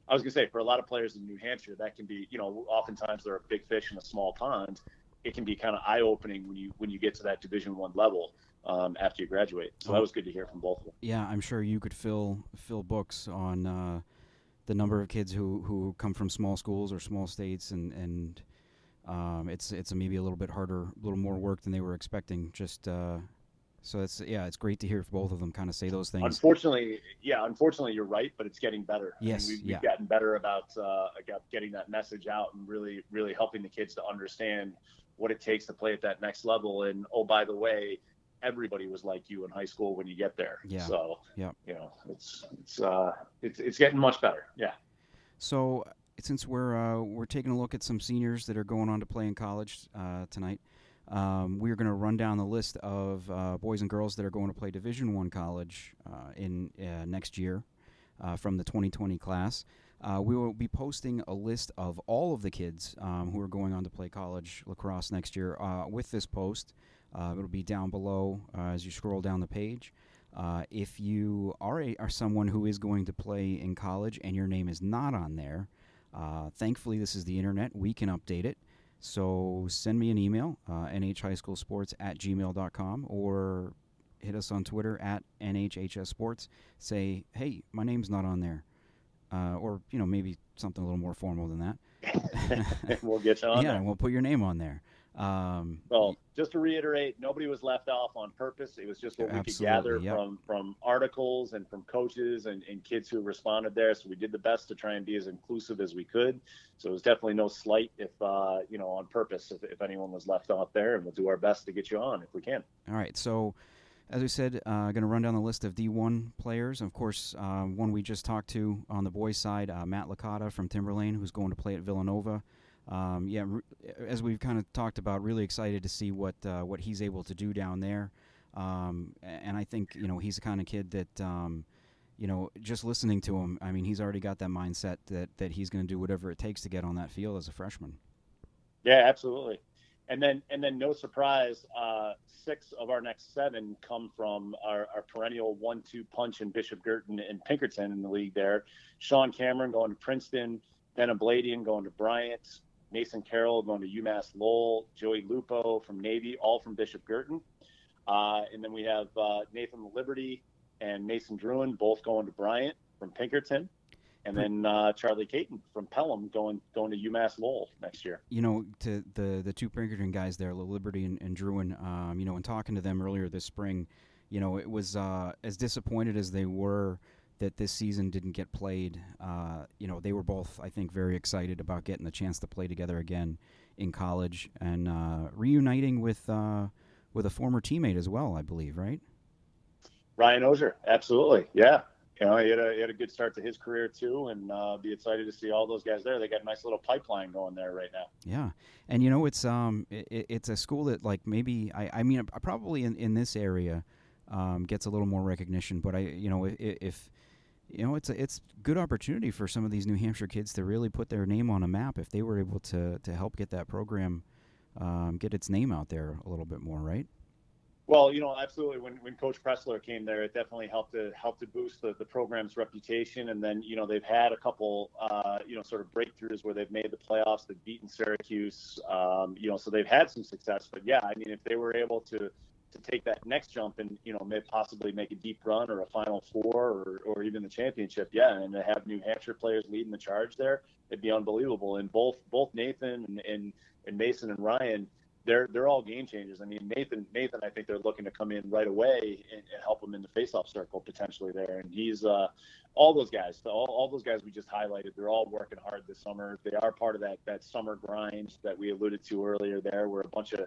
I was gonna say for a lot of players in New Hampshire, that can be, you know, oftentimes they're a big fish in a small pond. It can be kind of eye opening when you when you get to that Division One level um, after you graduate. So that was good to hear from both of them. yeah, I'm sure you could fill fill books on uh, the number of kids who, who come from small schools or small states, and and um, it's it's maybe a little bit harder, a little more work than they were expecting. Just uh, so it's yeah, it's great to hear both of them kind of say those things. Unfortunately, yeah, unfortunately, you're right, but it's getting better. I mean, Yes, we've, yeah. we've gotten better about uh, getting that message out and really, really helping the kids to understand what it takes to play at that next level. And oh, by the way, everybody was like you in high school when you get there. Yeah. So, yeah, you know, it's it's uh, it's it's getting much better. Yeah. So since we're uh, we're taking a look at some seniors that are going on to play in college uh, tonight, Um, we're going to run down the list of uh, boys and girls that are going to play Division One college uh, in uh, next year uh, from the 2020 class. Uh, we will be posting a list of all of the kids um, who are going on to play college lacrosse next year uh, with this post. it'll be down below as you scroll down the page. if you are, a, are someone who is going to play in college and your name is not on there, thankfully this is the internet. We can update it. So send me an email, uh, nhhighschoolsports at gmail.com, or hit us on Twitter at nhhsports. Say, hey, my name's not on there. Uh, or, you know, maybe something a little more formal than that. we'll get you on yeah, there. we'll put your name on there. Um, well, just to reiterate, nobody was left off on purpose. It was just what we could gather yep. from from articles and from coaches and, and kids who responded there. So we did the best to try and be as inclusive as we could. So it was definitely no slight if uh, you know on purpose if, if anyone was left off there, and we'll do our best to get you on if we can. All right, so. As we said, uh, going to run down the list of D1 players. Of course, uh, one we just talked to on the boys' side, uh, Matt Licata from Timberlane, who's going to play at Villanova um, yeah, as we've kind of talked about, really excited to see what uh, what he's able to do down there. Um, and I think you know he's the kind of kid that um, you know just listening to him. I mean, he's already got that mindset that that he's going to do whatever it takes to get on that field as a freshman. Yeah, absolutely. And then and then no surprise, uh, six of our next seven come from our, our perennial one-two punch in Bishop Guertin and Pinkerton in the league. There, Sean Cameron going to Princeton. Ben Abladian going to Bryant, Mason Carroll going to UMass Lowell, Joey Lupo from Navy, all from Bishop Guertin. Uh, and then we have uh, Nathan Liberty and Mason Druin, both going to Bryant from Pinkerton. And then uh, Charlie Caton from Pelham going going to UMass Lowell next year. You know, to the the two Pinkerton guys there, Liberty and, and Druin. Um, you know, in talking to them earlier this spring, you know, it was uh, as disappointed as they were that this season didn't get played. Uh, you know, they were both, I think, very excited about getting the chance to play together again in college and uh, reuniting with uh, with a former teammate as well, I believe, right? Ryan Ozier, absolutely, yeah. You know, he had a, he had a good start to his career too, and uh, be excited to see all those guys there. They got a nice little pipeline going there right now. Yeah, and you know, it's um, it, it's a school that like maybe I, I mean, probably in, in this area, um, gets a little more recognition. But I, you know, if, if you know, it's a it's good opportunity for some of these New Hampshire kids to really put their name on a map if they were able to to help get that program um, get its name out there a little bit more, right? Well, you know, absolutely. When when Coach Pressler came there, it definitely helped to help to boost the, the program's reputation. And then, you know, they've had a couple, uh, you know, sort of breakthroughs where they've made the playoffs, they've beaten Syracuse, um, you know, so they've had some success. But yeah, I mean, if they were able to to take that next jump and you know maybe possibly make a deep run or a final four or, or even the championship. Yeah and to have new hampshire players leading the charge there it'd be unbelievable. And both both nathan and, and, and mason and ryan they're they're all game changers. I mean nathan nathan i think they're looking to come in right away and, and help him in the faceoff circle potentially there. And he's uh all those guys all, all those guys we just highlighted they're all working hard this summer. They are part of that that summer grind that we alluded to earlier there where a bunch of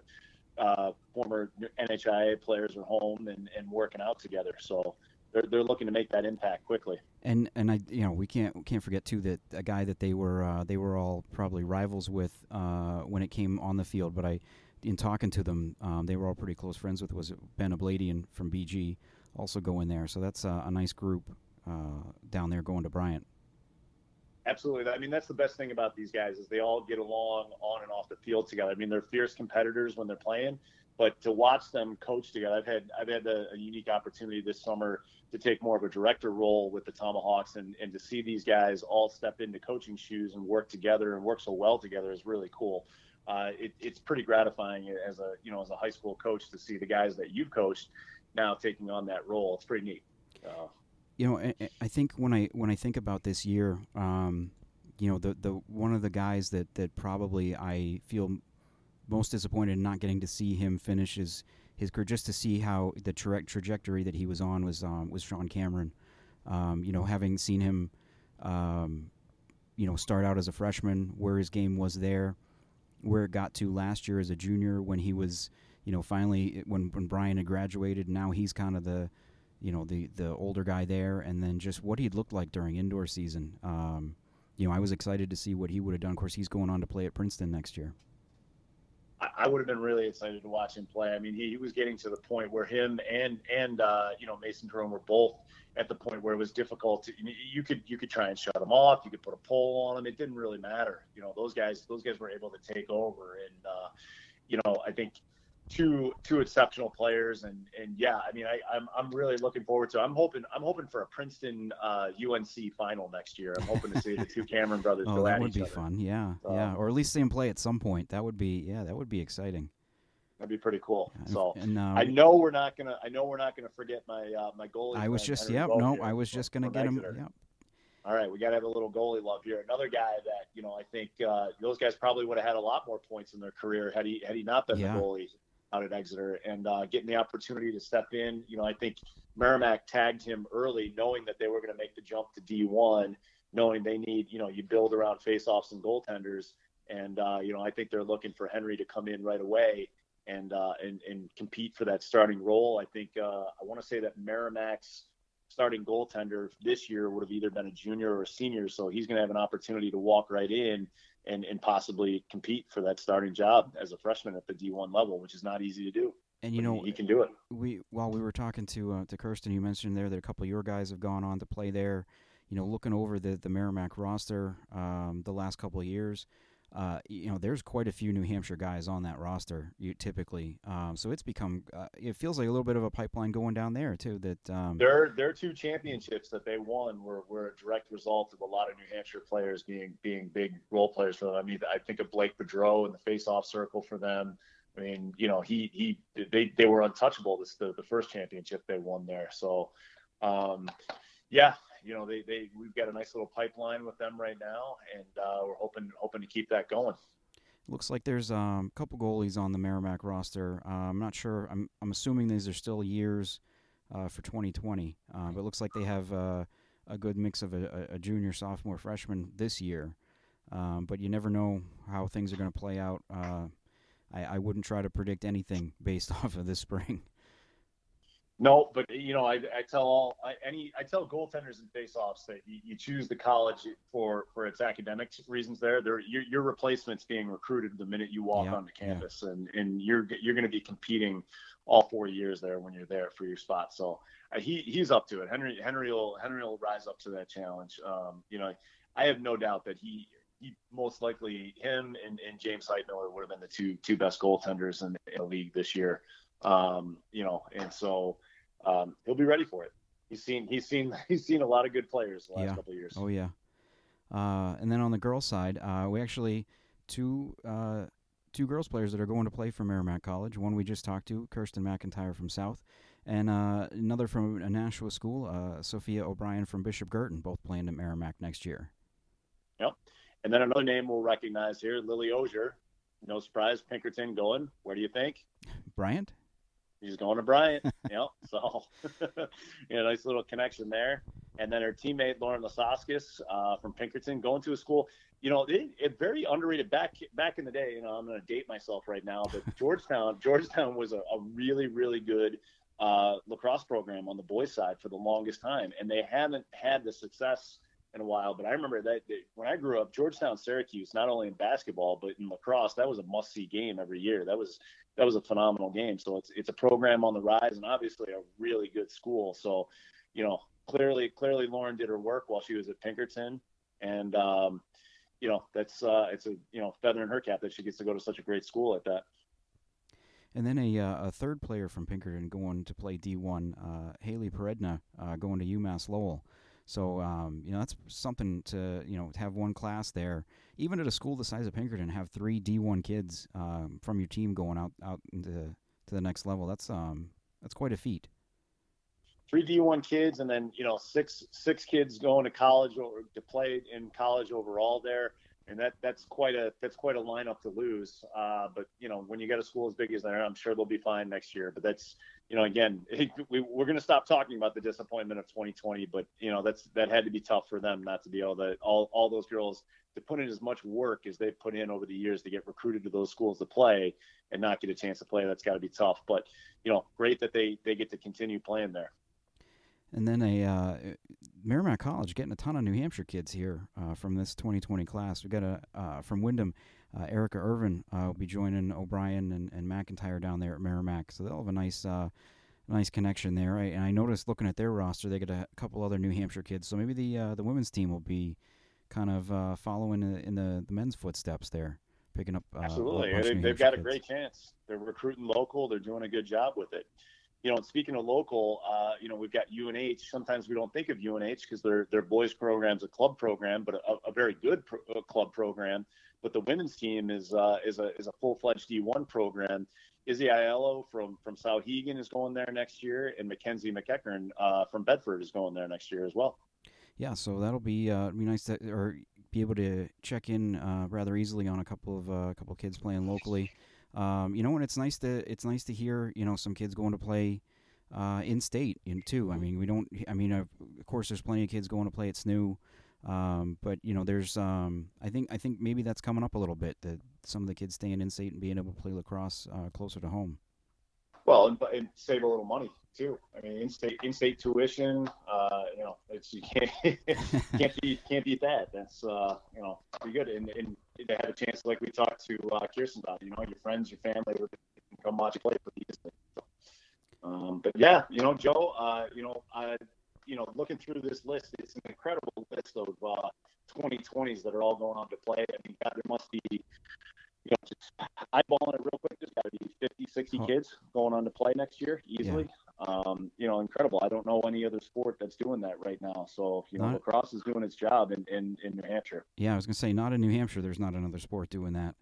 uh, former NHIA players are home and, and working out together. So they're, they're looking to make that impact quickly. And and I you know we can't can't forget too that a guy that they were uh, they were all probably rivals with uh, when it came on the field. But I in talking to them, um, they were all pretty close friends with was Ben Abladian from BG also going there. So that's a nice group uh, down there going to Bryant. Absolutely. I mean, that's the best thing about these guys is they all get along on and off the field together. I mean, they're fierce competitors when they're playing, but to watch them coach together, I've had I've had a, a unique opportunity this summer to take more of a director role with the Tomahawks, and and to see these guys all step into coaching shoes and work together and work so well together is really cool. Uh, it, it's pretty gratifying as a you know as a high school coach to see the guys that you've coached now taking on that role. It's pretty neat. Uh, you know, I, I, think when I when I think about this year, um, you know, the the one of the guys that that probably I feel most disappointed in not getting to see him finish his his career, just to see how the tra- trajectory that he was on was um, was Sean Cameron. Um, you know, having seen him, um, you know, start out as a freshman, where his game was there, where it got to last year as a junior, when he was, you know, finally when when Brian had graduated, now he's kind of the you know the the older guy there, and then just what he'd looked like during indoor season. Um, you know, I was excited to see what he would have done. Of course, he's going on to play at Princeton next year. I would have been really excited to watch him play. I mean, he, he was getting to the point where him and and uh, you know Mason Jerome were both at the point where it was difficult to you could you could try and shut him off, you could put a pole on him. It didn't really matter. You know, those guys those guys were able to take over, and uh, you know I think two two exceptional players and and yeah i mean i i'm, I'm really looking forward to i'm hoping i'm hoping for a princeton uh, unc final next year. I'm hoping to see the two cameron brothers oh go that at would each be other. fun. Yeah Um, yeah or at least see him play at some point. That would be yeah that would be exciting. That'd be pretty cool. So and uh, i know we're not gonna i know we're not gonna forget my uh my goalie I was just yep no I was just gonna get him yep. All right, we got to have a little goalie love here. Another guy that you know I think uh, those guys probably would have had a lot more points in their career had he had he not been Yeah. the goalie out at Exeter and uh, getting the opportunity to step in. You know, I think Merrimack tagged him early, knowing that they were going to make the jump to D1, knowing they need you know you build around faceoffs and goaltenders, and uh, you know I think they're looking for Henry to come in right away. And, uh, and and compete for that starting role. I think uh, I want to say that Merrimack's starting goaltender this year would have either been a junior or a senior. So he's going to have an opportunity to walk right in and, and possibly compete for that starting job as a freshman at the D1 level, which is not easy to do. and you But know he, can do it. we while we were talking to uh, to Kirsten, you mentioned there that a couple of your guys have gone on to play there. You know, looking over the the Merrimack roster um, the last couple of years, uh, you know, there's quite a few New Hampshire guys on that roster. You typically, um, so it's become uh, it feels like a little bit of a pipeline going down there too. That um, Their their two championships that they won were, were a direct result of a lot of New Hampshire players being being big role players for them. I mean, I think of Blake Bedreau in the face-off circle for them. I mean, you know, he he they they were untouchable. This the the first championship they won there. So, um, yeah, you know, they they we've got a nice little pipeline with them right now, and uh, we're hoping hoping to keep that going. Looks like there's um, a couple goalies on the Merrimack roster. Uh, I'm not sure. I'm I'm assuming these are still years uh, for 2020, uh, but it looks like they have uh, a good mix of a, a junior, sophomore, freshman this year. Um, but you never know how things are going to play out. Uh, I, I wouldn't try to predict anything based off of this spring. No, but you know, I, I tell all I, any I tell goaltenders and faceoffs that you, you choose the college for for its academic reasons. There, there your, your replacement's being recruited the minute you walk Yeah, onto yeah. campus, and and you're you're going to be competing all four years there when you're there for your spot. So uh, he he's up to it. Henry Henry will Henry will rise up to that challenge. Um, you know, I have no doubt that he. He most likely him and, and James Heitmiller would have been the two two best goaltenders in, in the league this year. Um, you know, and so um, he'll be ready for it. He's seen he's seen he's seen a lot of good players the last Yeah. couple of years. Oh yeah. Uh, and then on the girls' side, uh, we actually two uh, two girls players that are going to play for Merrimack College. One we just talked to, Kirsten McIntyre from South, and uh, another from a Nashua school, uh, Sophia O'Brien from Bishop Guertin, both playing at Merrimack next year. Yep. And then another name we'll recognize here, Lily Ozier. No surprise, Pinkerton going. Where do you think? Bryant. He's going to Bryant. yep. So, you know, nice little connection there. And then her teammate Lauren Lasaskis uh, from Pinkerton going to a school. You know, it, it very underrated back back in the day. You know, I'm going to date myself right now, but Georgetown Georgetown was a, a really really good uh, lacrosse program on the boys' side for the longest time, and they haven't had the success in a while. But I remember that, that when I grew up, Georgetown Syracuse, not only in basketball but in lacrosse, that was a must see game every year. That was that was a phenomenal game. So it's it's a program on the rise and obviously a really good school. So, you know, clearly clearly Lauren did her work while she was at Pinkerton, and um, you know that's uh, it's a you know feather in her cap that she gets to go to such a great school like that. And then a, uh, a third player from Pinkerton going to play D1, uh, Haley Peredna, uh, going to UMass Lowell. So um, you know that's something to you know have one class there, even at a school the size of Pinkerton, have three D1 kids um, from your team going out out into to the next level. That's um that's quite a feat. Three D1 kids, and then you know six six kids going to college or to play in college overall there, and that that's quite a that's quite a lineup to lose. Uh, but you know when you got a school as big as that, I'm sure they'll be fine next year. But that's you know again we, we're going to stop talking about the disappointment of 2020, but you know that's that had to be tough for them not to be able to all all those girls to put in as much work as they've put in over the years to get recruited to those schools to play and not get a chance to play. That's got to be tough. But you know great that they they get to continue playing there. And then a uh, Merrimack College getting a ton of New Hampshire kids here uh, from this 2020 class. We got a uh, from Windham, uh, Erica Irvin uh, will be joining O'Brien and, and McIntyre down there at Merrimack, so they'll have a nice uh, nice connection there. I, and I noticed looking at their roster, they got a couple other New Hampshire kids, so maybe the the women's team will be kind of following in, the, in the, the, men's footsteps there, picking up. Absolutely, they, have got kids. a great chance. They're recruiting local. They're doing a good job with it you know, speaking of local, uh, you know, we've got UNH. Sometimes we don't think of UNH because their their boys program's a club program, but a, a very good pro- uh, club program. But the women's team is uh, is a is a full fledged D1 program. Izzy Aiello from from Souhegan is going there next year, and Mackenzie McEachern uh, from Bedford is going there next year as well. Yeah, so that'll be uh, be nice to or be able to check in uh, rather easily on a couple of a couple of kids playing locally. Um, you know, and it's nice to it's nice to hear you know some kids going to play uh, in state in too. I mean, we don't. I mean, of course, there's plenty of kids going to play at SNHU, um, but you know, there's. Um, I think I think maybe that's coming up a little bit that some of the kids staying in state and being able to play lacrosse uh, closer to home. Well, and, and, save a little money too. I mean, in-state in-state tuition. Uh, you know, it's you can't can't beat can't beat that. That's uh, you know pretty good. And, and they had a chance, like we talked to uh, Kirsten about. You know, your friends, your family would come watch you play pretty easily. Um, but yeah, you know, Joe. Uh, you know, I, you know, looking through this list, it's an incredible list of uh, 2020s that are all going on to play. I mean, God, there must be you know, just eyeballing it real quick, there's got to be 50, 60 oh. kids going on to play next year easily. Yeah. Um, you know, incredible. I don't know any other sport that's doing that right now. So, you know, not, lacrosse is doing its job in, in, in New Hampshire. Yeah, I was going to say, not in New Hampshire, there's not another sport doing that.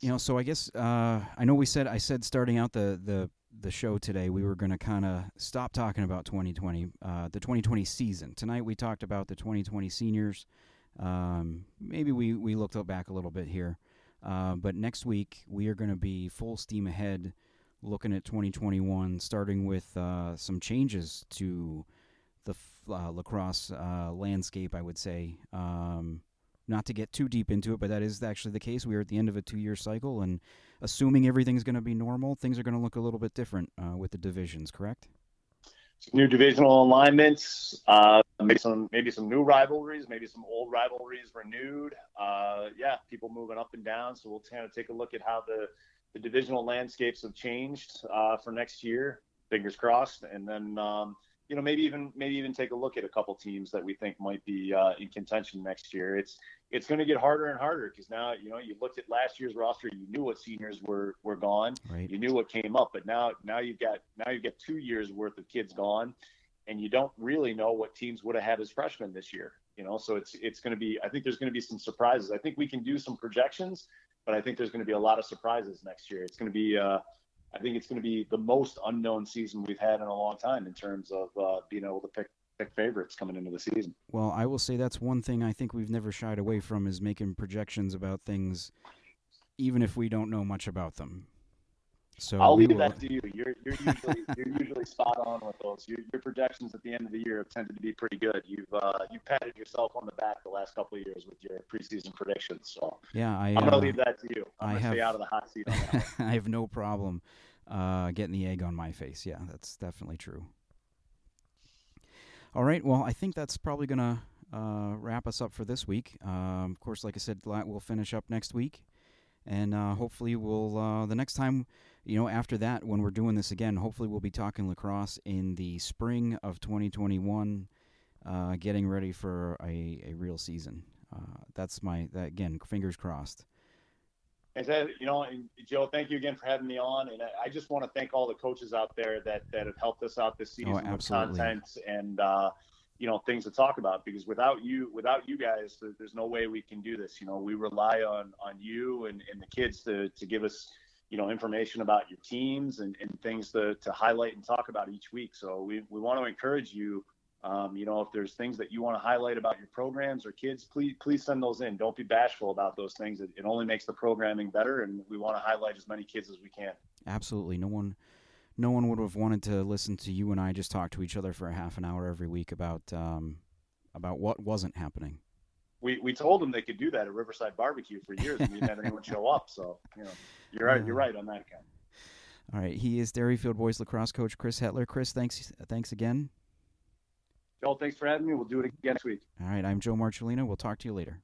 You know, so I guess uh, I know we said I said starting out the the the show today we were going to kind of stop talking about 2020, uh, the 2020 season. Tonight we talked about the 2020 seniors. Um, maybe we we looked back a little bit here. Uh, but next week, we are going to be full steam ahead looking at 2021, starting with uh, some changes to the uh, lacrosse uh, landscape, I would say. Um, not to get too deep into it, but that is actually the case. We are at the end of a two year cycle, and assuming everything's going to be normal, things are going to look a little bit different uh, with the divisions, correct? New divisional alignments, uh, maybe some maybe some new rivalries, maybe some old rivalries renewed. Uh, yeah, people moving up and down. So we'll kind of take a look at how the the divisional landscapes have changed uh, for next year. Fingers crossed, and then um, you know maybe even maybe even take a look at a couple teams that we think might be uh, in contention next year. It's it's going to get harder and harder because now you know you looked at last year's roster, you knew what seniors were were gone, right. you knew what came up, but now now you've got now you've got two years worth of kids gone, and you don't really know what teams would have had as freshmen this year. You know, so it's it's going to be I think there's going to be some surprises. I think we can do some projections, but I think there's going to be a lot of surprises next year. It's going to be uh, I think it's going to be the most unknown season we've had in a long time in terms of uh, being able to pick pick favorites coming into the season. Well, I will say that's one thing I think we've never shied away from is making projections about things, even if we don't know much about them. So I'll leave will... that to you. You're, you're usually you're usually spot on with those. Your, your, projections at the end of the year have tended to be pretty good. You've uh, you've patted yourself on the back the last couple of years with your preseason predictions. So yeah, I, am uh, gonna leave that to you. I'm I gonna have, stay out of the hot seat. I have no problem uh, getting the egg on my face. Yeah, that's definitely true. All right. Well, I think that's probably going to uh, wrap us up for this week. Um, of course, like I said, we'll finish up next week. And uh, hopefully, we'll, uh, the next time, you know, after that, when we're doing this again, hopefully we'll be talking lacrosse in the spring of 2021, uh, getting ready for a, a real season. Uh, that's my, that, again, fingers crossed. And so, you know, and Joe, thank you again for having me on. And I, I just want to thank all the coaches out there that that have helped us out this season oh, with content and uh, you know things to talk about. Because without you, without you guys, there's no way we can do this. You know, we rely on on you and, and the kids to to give us you know information about your teams and, and things to, to highlight and talk about each week. So we we want to encourage you um, you know, if there's things that you want to highlight about your programs or kids, please please send those in. Don't be bashful about those things. It, it only makes the programming better, and we want to highlight as many kids as we can. Absolutely, no one, no one would have wanted to listen to you and I just talk to each other for a half an hour every week about um, about what wasn't happening. We, we told them they could do that at Riverside Barbecue for years, and we didn't have anyone show up. So you know, you're right. You're uh-huh. right on that account. All right, he is Derryfield boys lacrosse coach Chris Hetler. Chris, thanks thanks again. Joel, thanks for having me. We'll do it again next week. All right, I'm Joe Marcellino. We'll talk to you later.